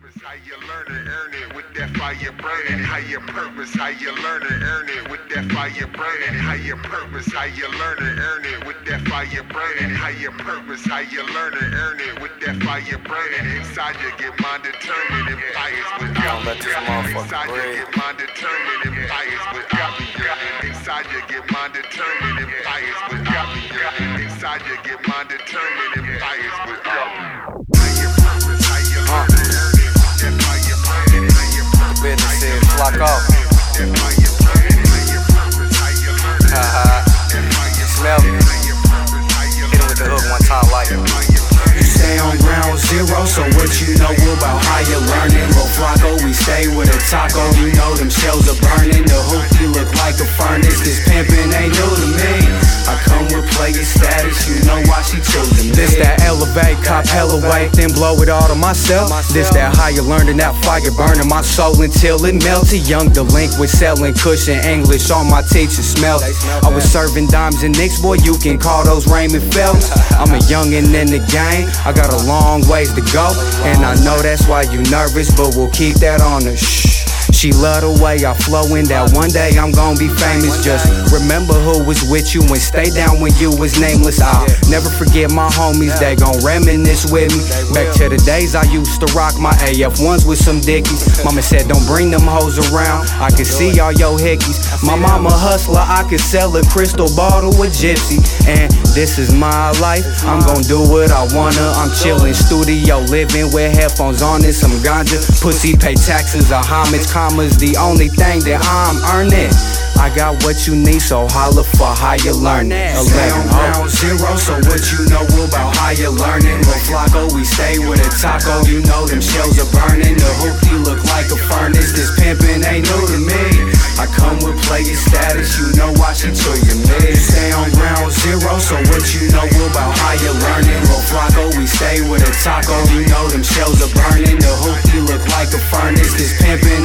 purpose, how you learn earn it with that fire burning. How your purpose, how you learn earn it with that fire burning. How your purpose, how you learn earn it with that fire burning. How your purpose, how you learn earn it with that fire burning. Inside you get mind determined and fires without let this motherfucker Inside you breathe. get mind determined and fires without me yearning. Inside you get mind determined and fires without me yearning. Inside you get mind determined and you with that fire Smell me. you Hit it with the hook one time like You stay on ground zero, so what you know about how you learning? Lil Flako, we stay with a taco, you know them shells are burning. The hoopty look like a furnace, this pimpin' ain't new to me. I come with player status, you know why she choosing me. Elevate, cop hella weight, then blow it all to myself. This that you learning that fire burning my soul until it melted. Young delinquent selling cushion English, all my teachers smell. I was serving dimes and nicks, boy, you can call those Raymond Phelps. I'm a youngin' in the game, I got a long ways to go, and I know that's why you nervous, but we'll keep that on the shh. She love the way I flow in that one day I'm gon' be famous. Just remember who was with you and stay down when you was nameless. I'll never forget my homies, they gon' reminisce with me. Back to the days I used to rock my AF1s with some dickies. Mama said, don't bring them hoes around. I can see all your hickeys. My mama hustler, I could sell a crystal bottle with Gypsy. And this is my life, I'm gon' do what I wanna. I'm chillin' studio, living with headphones on and some ganja. Pussy pay taxes, a homage, commas, the only thing that I'm earning. I got what you need, so holla for how you learn it. Stay on 11 ground zero, so what you know about how you learning? Lil Flako, we stay with a taco, you know them shells are burning. The hoopty look like a furnace, this pimpin' ain't new to me. I come with player status, you know why she choosing me. Stay on ground zero, so what you know about how you learning? Lil Flako, we stay with a taco, you know them shells are burning. The hoopty look like a furnace, this pimpin'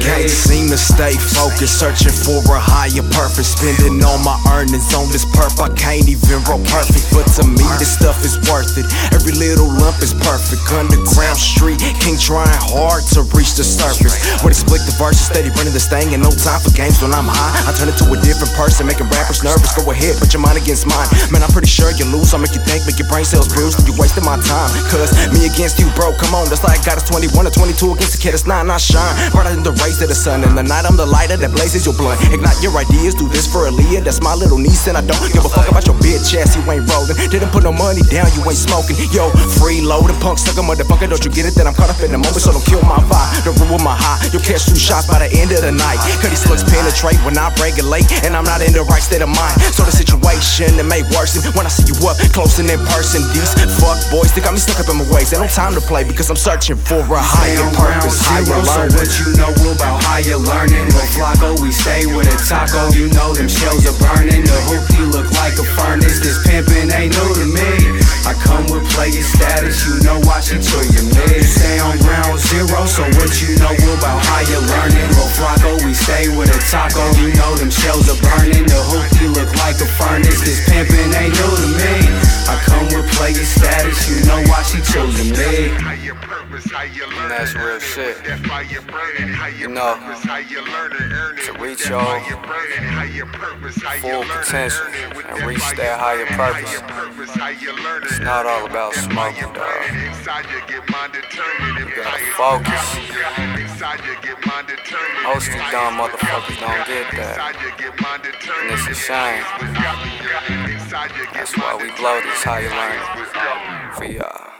can't seem to stay focused, searching for a higher purpose. Spending all my earnings on this perp, I can't even roll perfect. But to me, this stuff is worth it. Every little lump is perfect. Underground street, trying hard to reach the surface. When it's split the verses, steady running this thing, and no time for games when I'm high. I turn into a different person, making rappers nervous. Go ahead, put your mind against mine. Man, I'm pretty sure you lose. I'll make you think, make your brain cells bruise. You wasting my time. Cause me against you, bro, come on. That's like God is 21 or 22 against the kid, it's not, not shine. Brighter than the rays of the sun. In the night, I'm the lighter that blazes your blunt. Ignite your ideas, do this for a Aaliyah. That's my little niece, and I don't give a fuck about your bitch ass. Didn't put no money down, you ain't smoking. Yo, freeloading, punk sucker, motherfucker. Don't you get it that I'm caught up in the moment, so don't kill my vibe. Don't ruin my high. You'll catch two shots by the end of the night. Cause these slugs penetrate when I regulate, and I'm not in the right state of mind. So the situation that may worsen when I see you up close and in person. These fuck boys think I'm stuck up in my ways. They don't time to play because I'm searching for a higher purpose. Higher zero, so what you know about higher learning? Lil Flako, we stay with a taco, you know them shells are burning. Taco, you know them shells are burning. The hoopty look like a furnace, this pimpin' ain't new to me. I come with player status, you know why she choosing me. How your purpose, how you learn that's real shit. with that fire burning. How your You know, purpose, how you learn and earn it to reach your fire burning. How your purpose, how you full potential earn it with and reach that higher purpose. How your purpose, how you learn It's not all about smoking, dog. you get mind determined and gotta focus. burning. Inside you get mind Most of dumb motherfuckers don't get that. Inside you get mind determined And it's a shame. fire burning. Inside you get That's why we blow this determined higher and fire learning burning. for y'all.